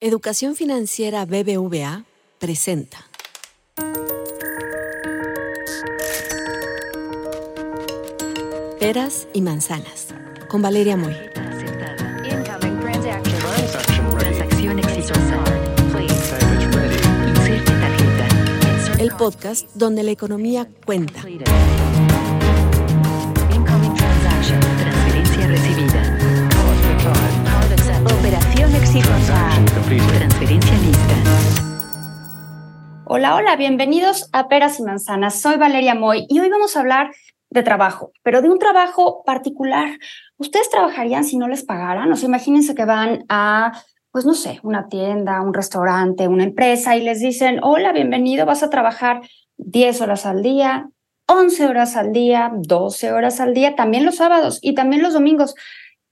Educación Financiera BBVA presenta. Peras y manzanas con Valeria Moy. El podcast donde la economía cuenta. Transferencia lista. Hola, hola, bienvenidos a Peras y Manzanas. Soy Valeria Moy y hoy vamos a hablar de trabajo, pero de un trabajo particular. ¿Ustedes trabajarían si no les pagaran? O sea, imagínense que van a, pues no sé, una tienda, un restaurante, una empresa y les dicen, hola, bienvenido, vas a trabajar 10 horas al día, 11 horas al día, 12 horas al día, también los sábados y también los domingos.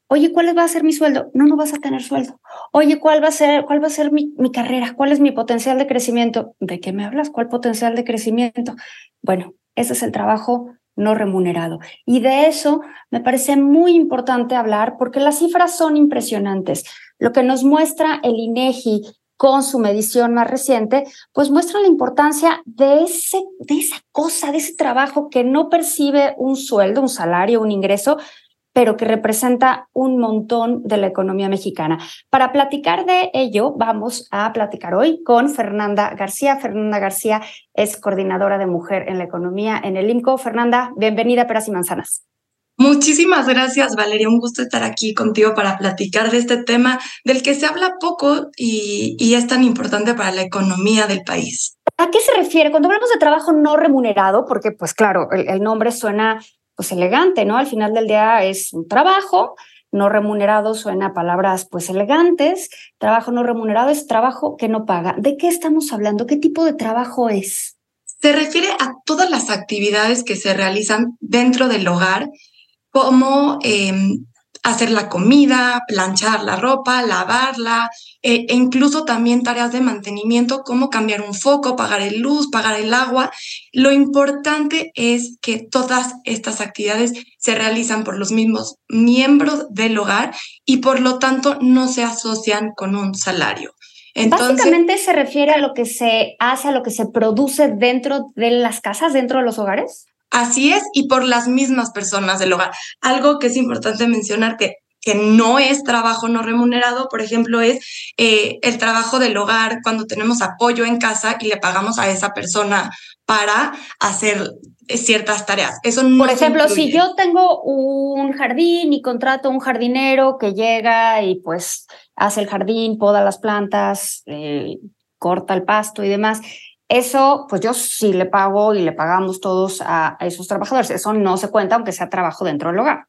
Oye, ¿cuál va a ser mi sueldo? No, no vas a tener sueldo. Oye, ¿cuál va a ser, cuál va a ser mi, mi carrera? ¿Cuál es mi potencial de crecimiento? ¿De qué me hablas? ¿Cuál potencial de crecimiento? Bueno, ese es el trabajo no remunerado. Y de eso me parece muy importante hablar porque las cifras son impresionantes. Lo que nos muestra el INEGI con su medición más reciente, pues muestra la importancia de, ese, de esa cosa, de ese trabajo que no percibe un sueldo, un salario, un ingreso, pero que representa un montón de la economía mexicana. Para platicar de ello, vamos a platicar hoy con Fernanda García. Fernanda García es coordinadora de mujer en la economía en el IMCO. Fernanda, bienvenida a Peras y Manzanas. Muchísimas gracias, Valeria. Un gusto estar aquí contigo para platicar de este tema del que se habla poco y, y, es tan importante para la economía del país. ¿A qué se refiere? Cuando hablamos de trabajo no remunerado, porque pues claro, el, el nombre suena pues elegante, ¿no? Al final del día es un trabajo no remunerado, suena a palabras pues elegantes, trabajo no remunerado es trabajo que no paga. ¿De qué estamos hablando? ¿Qué tipo de trabajo es? Se refiere a todas las actividades que se realizan dentro del hogar, como eh, hacer la comida, planchar la ropa, lavarla, eh, e incluso también tareas de mantenimiento como cambiar un foco, pagar el luz, pagar el agua. Lo importante es que todas estas actividades se realizan por los mismos miembros del hogar y por lo tanto no se asocian con un salario. Entonces, Básicamente se refiere a lo que se hace, a lo que se produce dentro de las casas, dentro de los hogares. Así es, y por las mismas personas del hogar. Algo que es importante mencionar que, que no es trabajo no remunerado, por ejemplo, es eh, el trabajo del hogar cuando tenemos apoyo en casa y le pagamos a esa persona para hacer ciertas tareas. Eso no Por ejemplo, si yo tengo un jardín y contrato a un jardinero que llega y pues hace el jardín, poda las plantas, eh, corta el pasto y demás, eso, pues yo sí le pago y le pagamos todos a, esos trabajadores. Eso no se cuenta aunque sea trabajo dentro del hogar.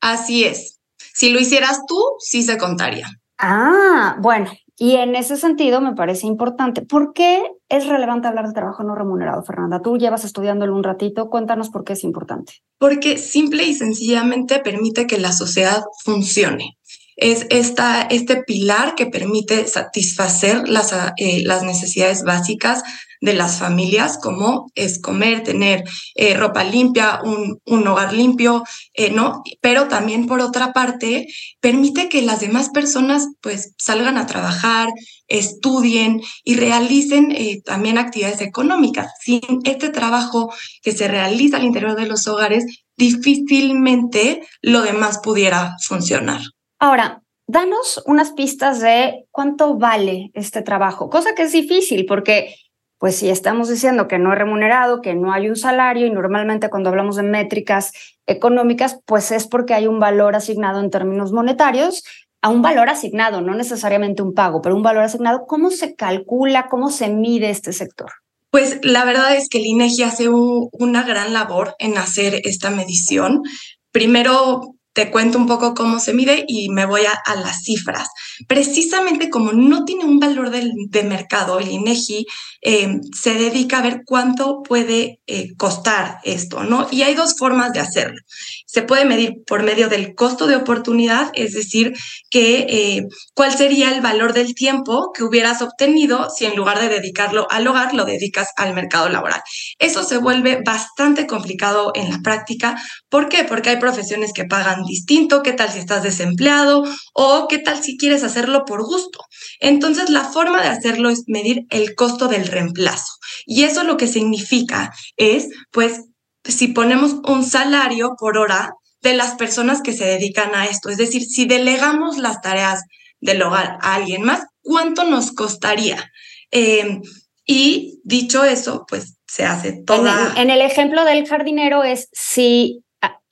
Así es. Si lo hicieras tú, sí se contaría. Ah, bueno. Y en ese sentido me parece importante. ¿Por qué es relevante hablar de trabajo no remunerado, Fernanda? Tú llevas estudiándolo un ratito. Cuéntanos por qué es importante. Porque simple y sencillamente permite que la sociedad funcione es esta, este pilar que permite satisfacer las, eh, las necesidades básicas de las familias, como es comer, tener eh, ropa limpia, un, un hogar limpio, eh, ¿no? Pero también, por otra parte, permite que las demás personas, pues, salgan a trabajar, estudien y realicen también actividades económicas. Sin este trabajo que se realiza al interior de los hogares, difícilmente lo demás pudiera funcionar. Ahora, danos unas pistas de cuánto vale este trabajo, cosa que es difícil porque, pues si estamos diciendo que no es remunerado, que no hay un salario y normalmente cuando hablamos de métricas económicas, pues es porque hay un valor asignado en términos monetarios a un valor asignado, no necesariamente un pago, pero un valor asignado. ¿Cómo se calcula, cómo se mide este sector? Pues la verdad es que el INEGI hace una gran labor en hacer esta medición. Primero, te cuento un poco cómo se mide y me voy a, las cifras. Precisamente como no tiene un valor de, de mercado, el INEGI eh, se dedica a ver cuánto puede eh, costar esto, ¿no? Y hay dos formas de hacerlo. Se puede medir por medio del costo de oportunidad, es decir, que eh, cuál sería el valor del tiempo que hubieras obtenido si en lugar de dedicarlo al hogar, lo dedicas al mercado laboral. Eso se vuelve bastante complicado en la práctica. ¿Por qué? Porque hay profesiones que pagan distinto, qué tal si estás desempleado o qué tal si quieres hacerlo por gusto. Entonces, la forma de hacerlo es medir el costo del reemplazo. Y eso lo que significa es, pues, si ponemos un salario por hora de las personas que se dedican a esto, es decir, si delegamos las tareas del hogar a alguien más, ¿cuánto nos costaría? Eh, y dicho eso, pues se hace toda... En, el ejemplo del jardinero es si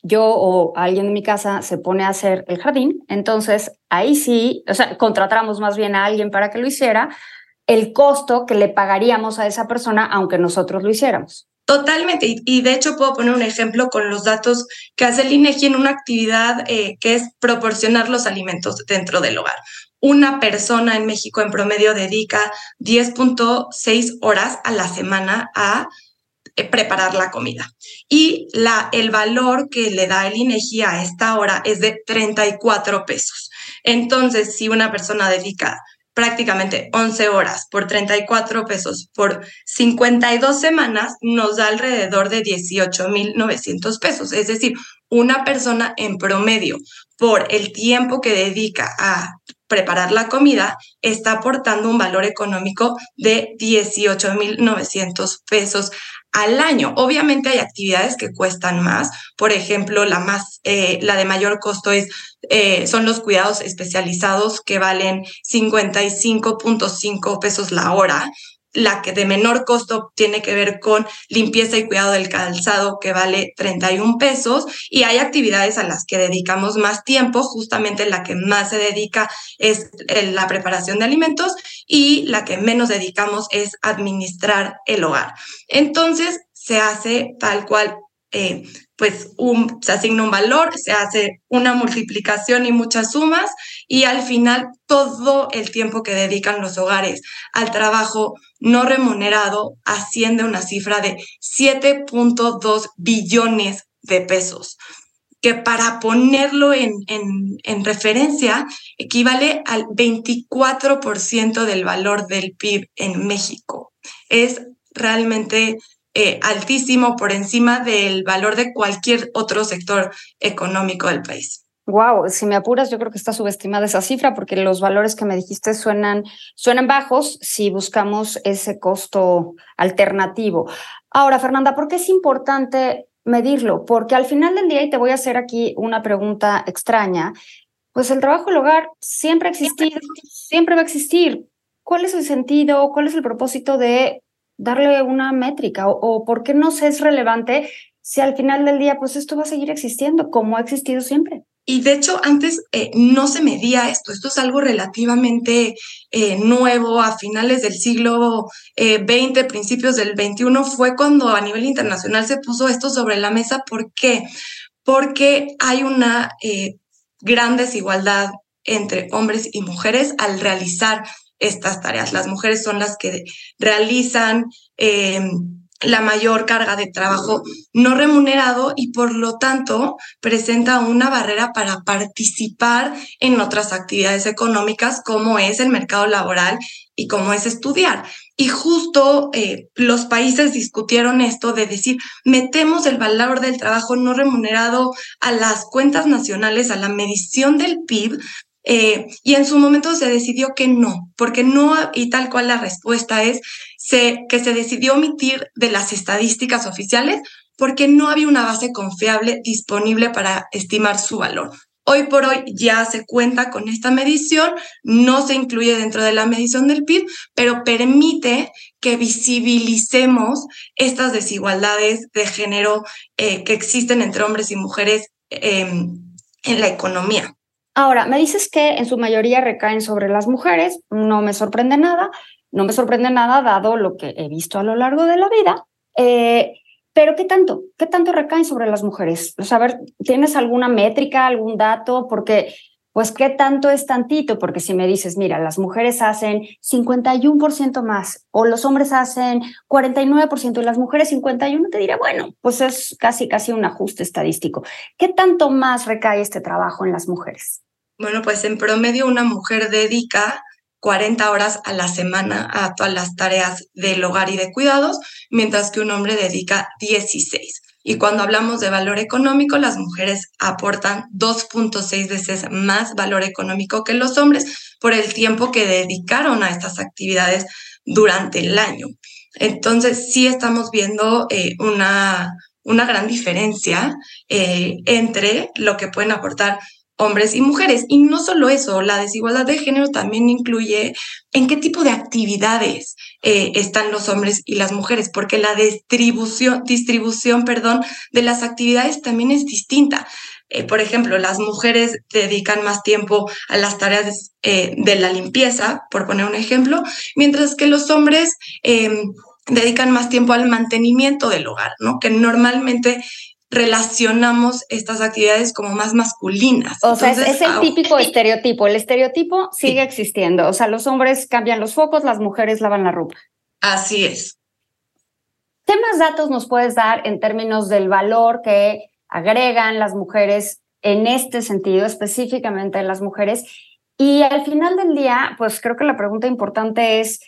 yo o alguien en mi casa se pone a hacer el jardín, entonces ahí sí, o sea, contratamos más bien a alguien para que lo hiciera, el costo que le pagaríamos a esa persona aunque nosotros lo hiciéramos. Totalmente, y, de hecho puedo poner un ejemplo con los datos que hace el INEGI en una actividad eh, que es proporcionar los alimentos dentro del hogar. Una persona en México en promedio dedica 10.6 horas a la semana a eh, preparar la comida. Y la, el valor que le da el INEGI a esta hora es de 34 pesos. Entonces, si una persona dedica prácticamente 11 horas por 34 pesos por 52 semanas, nos da alrededor de 18.900 pesos. Es decir, una persona en promedio por el tiempo que dedica a preparar la comida está aportando un valor económico de 18.900 pesos al año. Obviamente hay actividades que cuestan más. Por ejemplo, la más, eh, la de mayor costo es, eh, son los cuidados especializados que valen 55.5 pesos la hora la que de menor costo tiene que ver con limpieza y cuidado del calzado, que vale 31 pesos, y hay actividades a las que dedicamos más tiempo, justamente la que más se dedica es la preparación de alimentos y la que menos dedicamos es administrar el hogar. Entonces, se hace tal cual eh, pues se asigna un valor, se hace una multiplicación y muchas sumas y al final todo el tiempo que dedican los hogares al trabajo no remunerado asciende a una cifra de 7.2 billones de pesos que para ponerlo en, en, en referencia equivale al 24% del valor del PIB en México. Es realmente eh, altísimo por encima del valor de cualquier otro sector económico del país. Wow, si me apuras, yo creo que está subestimada esa cifra porque los valores que me dijiste suenan, suenan bajos si buscamos ese costo alternativo. Ahora, Fernanda, ¿por qué es importante medirlo? Porque al final del día, y te voy a hacer aquí una pregunta extraña, pues el trabajo del hogar siempre ha existido, siempre va a existir. ¿Cuál es el sentido, cuál es el propósito de darle una métrica o, por qué no se es relevante si al final del día pues esto va a seguir existiendo como ha existido siempre. Y de hecho, antes eh, no se medía esto. Esto es algo relativamente eh, nuevo. A finales del siglo XX, eh, principios del XXI, fue cuando a nivel internacional se puso esto sobre la mesa. ¿Por qué? Porque hay una gran desigualdad entre hombres y mujeres al realizar estas tareas. Las mujeres son las que realizan eh, la mayor carga de trabajo no remunerado y por lo tanto presenta una barrera para participar en otras actividades económicas como es el mercado laboral y como es estudiar. Y justo eh, los países discutieron esto de decir, metemos el valor del trabajo no remunerado a las cuentas nacionales, a la medición del PIB, eh, y en su momento se decidió que no, porque no, y tal cual la respuesta es que se decidió omitir de las estadísticas oficiales porque no había una base confiable disponible para estimar su valor. Hoy por hoy ya se cuenta con esta medición, no se incluye dentro de la medición del PIB, pero permite que visibilicemos estas desigualdades de género eh, que existen entre hombres y mujeres em, en la economía. Ahora, me dices que en su mayoría recaen sobre las mujeres, no me sorprende nada, no me sorprende nada dado lo que he visto a lo largo de la vida, eh, pero ¿qué tanto? ¿Qué tanto recaen sobre las mujeres? O sea, ¿tienes alguna métrica, algún dato? Porque, pues, ¿qué tanto es tantito? Porque si me dices, mira, las mujeres hacen 51% más o los hombres hacen 49% y las mujeres 51%, te diré, bueno, pues es casi, casi un ajuste estadístico. ¿Qué tanto más recae este trabajo en las mujeres? Bueno, pues en promedio una mujer dedica 40 horas a la semana a todas las tareas del hogar y de cuidados, mientras que un hombre dedica 16. Y cuando hablamos de valor económico, las mujeres aportan 2.6 veces más valor económico que los hombres por el tiempo que dedicaron a estas actividades durante el año. Entonces, sí estamos viendo eh, una, una gran diferencia eh, entre lo que pueden aportar hombres y mujeres. Y no solo eso, la desigualdad de género también incluye en qué tipo de actividades eh, están los hombres y las mujeres, porque la distribución, distribución perdón, de las actividades también es distinta. Eh, por ejemplo, las mujeres dedican más tiempo a las tareas eh, de la limpieza, por poner un ejemplo, mientras que los hombres em, dedican más tiempo al mantenimiento del hogar, ¿no? Que normalmente relacionamos estas actividades como más masculinas. O sea, es, el típico estereotipo. El estereotipo sigue existiendo. O sea, los hombres cambian los focos, las mujeres lavan la ropa. Así es. ¿Qué más datos nos puedes dar en términos del valor que agregan las mujeres en este sentido, específicamente las mujeres? Y al final del día, pues creo que la pregunta importante es,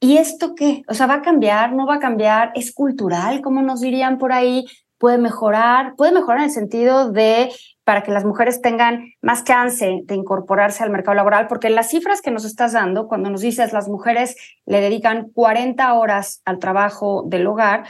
¿y esto qué? O sea, ¿va a cambiar? ¿No va a cambiar? ¿Es cultural, como nos dirían por ahí? Puede mejorar, puede mejorar en el sentido de para que las mujeres tengan más chance de incorporarse al mercado laboral, porque las cifras que nos estás dando, cuando nos dices las mujeres le dedican 40 horas al trabajo del hogar,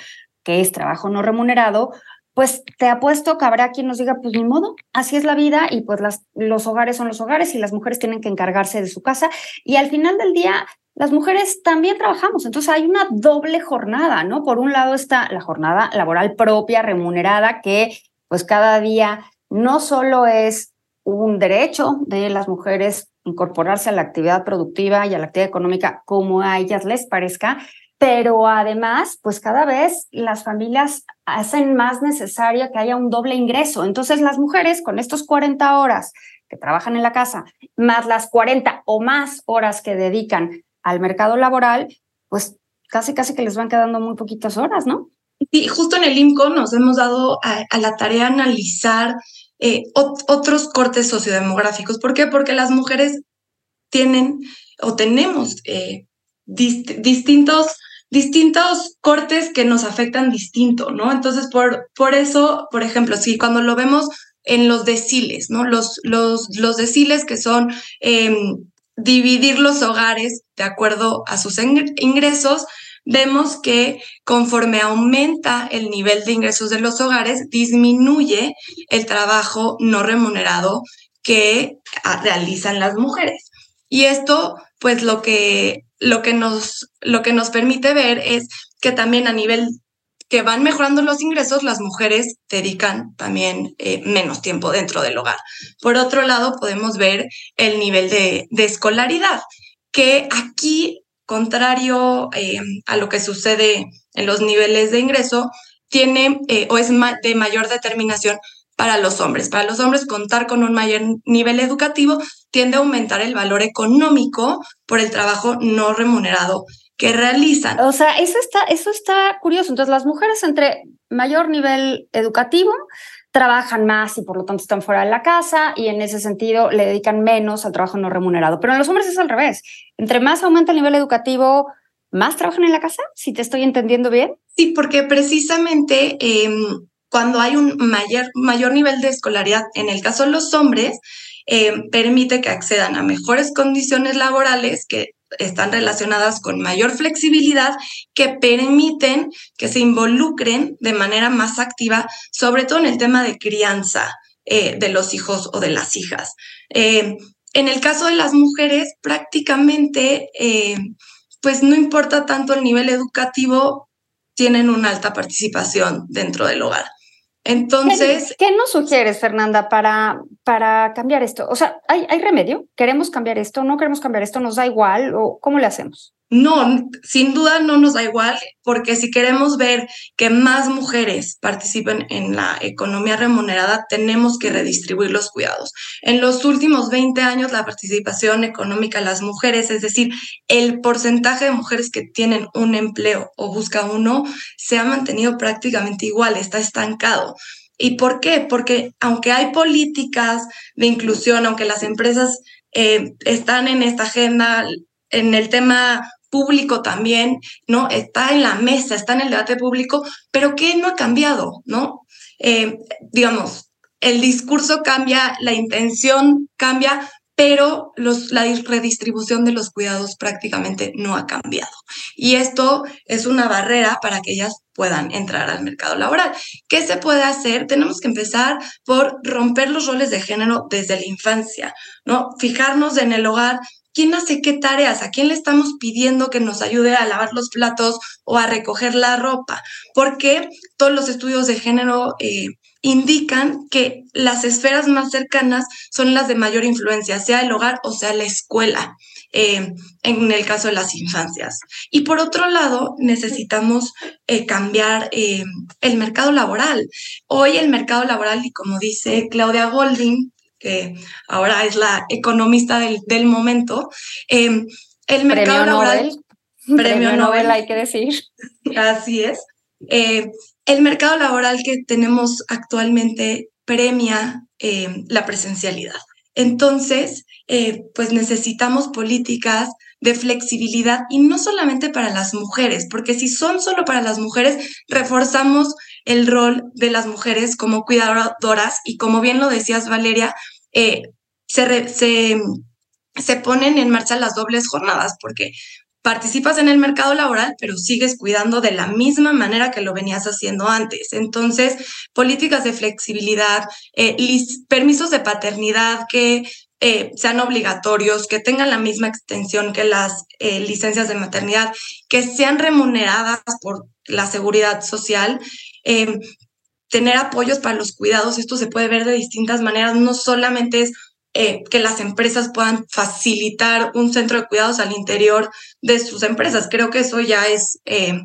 que es trabajo no remunerado, pues te apuesto que habrá quien nos diga, pues ni modo, así es la vida y pues las, los hogares son los hogares y las mujeres tienen que encargarse de su casa. Y al final del día, las mujeres también trabajamos, entonces hay una doble jornada, ¿no? Por un lado está la jornada laboral propia, remunerada, que pues cada día no solo es un derecho de las mujeres incorporarse a la actividad productiva y a la actividad económica como a ellas les parezca, pero además, pues cada vez las familias hacen más necesario que haya un doble ingreso. Entonces las mujeres con estos 40 horas que trabajan en la casa, más las 40 o más horas que dedican al mercado laboral, pues casi, casi que les van quedando muy poquitas horas, ¿no? Sí, justo en el IMCO nos hemos dado a, la tarea analizar eh, otros cortes sociodemográficos. ¿Por qué? Porque las mujeres tienen o tenemos eh, distintos, distintos cortes que nos afectan distinto, ¿no? Entonces, por, por eso, por ejemplo, si cuando lo vemos en los deciles, ¿no? Los, los, los deciles que son em, dividir los hogares de acuerdo a sus ingresos, vemos que conforme aumenta el nivel de ingresos de los hogares, disminuye el trabajo no remunerado que ah, realizan las mujeres. Y esto, pues lo que, lo que, nos, lo que nos permite ver es que también a nivel que van mejorando los ingresos, las mujeres dedican también eh, menos tiempo dentro del hogar. Por otro lado, podemos ver el nivel de, escolaridad, que aquí, contrario eh, a lo que sucede en los niveles de ingreso, tiene eh, o es de mayor determinación para los hombres. Para los hombres, contar con un mayor nivel educativo tiende a aumentar el valor económico por el trabajo no remunerado que realizan. O sea, eso está, eso está curioso. Entonces, las mujeres entre mayor nivel educativo trabajan más y por lo tanto están fuera de la casa y en ese sentido le dedican menos al trabajo no remunerado. Pero en los hombres es al revés. Entre más aumenta el nivel educativo, más trabajan en la casa, si te estoy entendiendo bien. Sí, porque precisamente em, cuando hay un mayor, mayor nivel de escolaridad, en el caso de los hombres, em, permite que accedan a mejores condiciones laborales que están relacionadas con mayor flexibilidad que permiten que se involucren de manera más activa, sobre todo en el tema de crianza eh, de los hijos o de las hijas. Eh, en el caso de las mujeres, prácticamente, eh, pues no importa tanto el nivel educativo, tienen una alta participación dentro del hogar. Entonces. ¿Qué, nos sugieres, Fernanda, para, para cambiar esto? O sea, ¿hay, ¿hay remedio? ¿Queremos cambiar esto? ¿No queremos cambiar esto? ¿Nos da igual? ¿O cómo le hacemos? No, sin duda no nos da igual, porque si queremos ver que más mujeres participen en la economía remunerada, tenemos que redistribuir los cuidados. En los últimos 20 años, la participación económica de las mujeres, es decir, el porcentaje de mujeres que tienen un empleo o busca uno, se ha mantenido prácticamente igual, está estancado. ¿Y por qué? Porque aunque hay políticas de inclusión, aunque las empresas eh, están en esta agenda en el tema público también, ¿no? Está en la mesa, está en el debate público, pero ¿qué no ha cambiado, ¿no? Eh, digamos, el discurso cambia, la intención cambia, pero la redistribución de los cuidados prácticamente no ha cambiado. Y esto es una barrera para que ellas puedan entrar al mercado laboral. ¿Qué se puede hacer? Tenemos que empezar por romper los roles de género desde la infancia, ¿no? Fijarnos en el hogar quién hace qué tareas, a quién le estamos pidiendo que nos ayude a lavar los platos o a recoger la ropa, porque todos los estudios de género eh, indican que las esferas más cercanas son las de mayor influencia, sea el hogar o sea la escuela, eh, en el caso de las infancias. Y por otro lado, necesitamos eh, cambiar eh, el mercado laboral. Hoy el mercado laboral, y como dice Claudia Golding, que ahora es la economista del, del momento, el mercado laboral... Premio, Nobel, hay que decir. Así es. El mercado laboral que tenemos actualmente premia eh, la presencialidad. Entonces, eh, pues necesitamos políticas de flexibilidad y no solamente para las mujeres, porque si son solo para las mujeres, reforzamos el rol de las mujeres como cuidadoras y como bien lo decías, Valeria, eh, se, se, se ponen en marcha las dobles jornadas, porque participas en el mercado laboral, pero sigues cuidando de la misma manera que lo venías haciendo antes. Entonces, políticas de flexibilidad, eh, permisos de paternidad que eh, sean obligatorios, que tengan la misma extensión que las eh, licencias de maternidad, que sean remuneradas por la seguridad social. Tener apoyos para los cuidados, esto se puede ver de distintas maneras, no solamente es eh, que las empresas puedan facilitar un centro de cuidados al interior de sus empresas. Creo que eso ya es eh,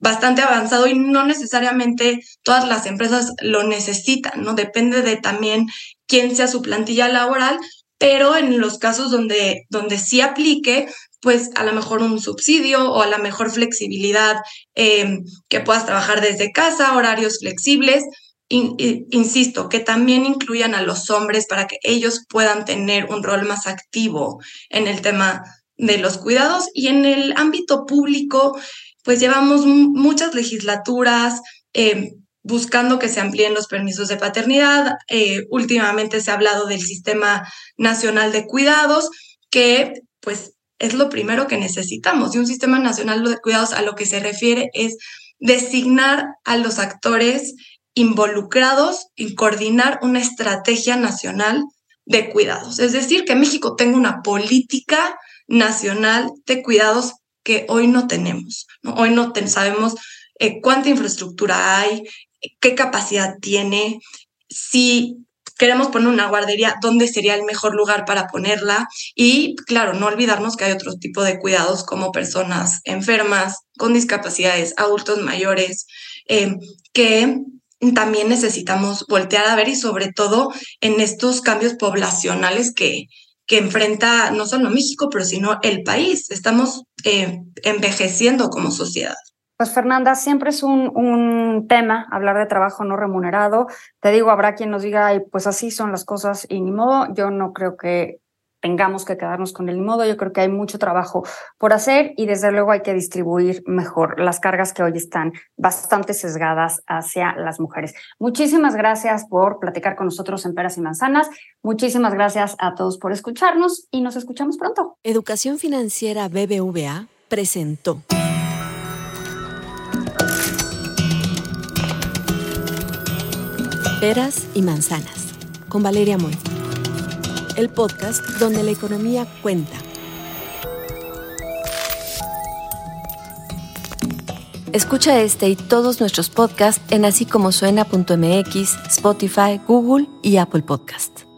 bastante avanzado y no necesariamente todas las empresas lo necesitan, ¿no? Depende de también quién sea su plantilla laboral, pero en los casos donde, donde sí aplique, pues a lo mejor un subsidio o a la mejor flexibilidad, eh, que puedas trabajar desde casa, horarios flexibles, insisto, que también incluyan a los hombres para que ellos puedan tener un rol más activo en el tema de los cuidados y en el ámbito público, pues llevamos muchas legislaturas eh, buscando que se amplíen los permisos de paternidad. Eh, últimamente se ha hablado del Sistema Nacional de Cuidados, que pues es lo primero que necesitamos. Y un Sistema Nacional de Cuidados a lo que se refiere es designar a los actores involucrados en coordinar una estrategia nacional de cuidados. Es decir, que México tenga una política nacional de cuidados que hoy no tenemos. Hoy no sabemos eh, cuánta infraestructura hay, qué capacidad tiene, si queremos poner una guardería, dónde sería el mejor lugar para ponerla. Y claro, no olvidarnos que hay otro tipo de cuidados como personas enfermas, con discapacidades, adultos mayores, eh, que también necesitamos voltear a ver y sobre todo en estos cambios poblacionales que, que enfrenta no solo México, pero sino el país. Estamos eh, envejeciendo como sociedad. Pues Fernanda, siempre es un, un, tema hablar de trabajo no remunerado. Te digo, habrá quien nos diga, pues así son las cosas y ni modo. Yo no creo que tengamos que quedarnos con el modo. Yo creo que hay mucho trabajo por hacer y desde luego hay que distribuir mejor las cargas que hoy están bastante sesgadas hacia las mujeres. Muchísimas gracias por platicar con nosotros en Peras y Manzanas. Muchísimas gracias a todos por escucharnos y nos escuchamos pronto. Educación Financiera BBVA presentó. Peras y Manzanas con Valeria Moy el podcast donde la economía cuenta. Escucha este y todos nuestros podcasts en así como suena.mx, Spotify, Google y Apple Podcast.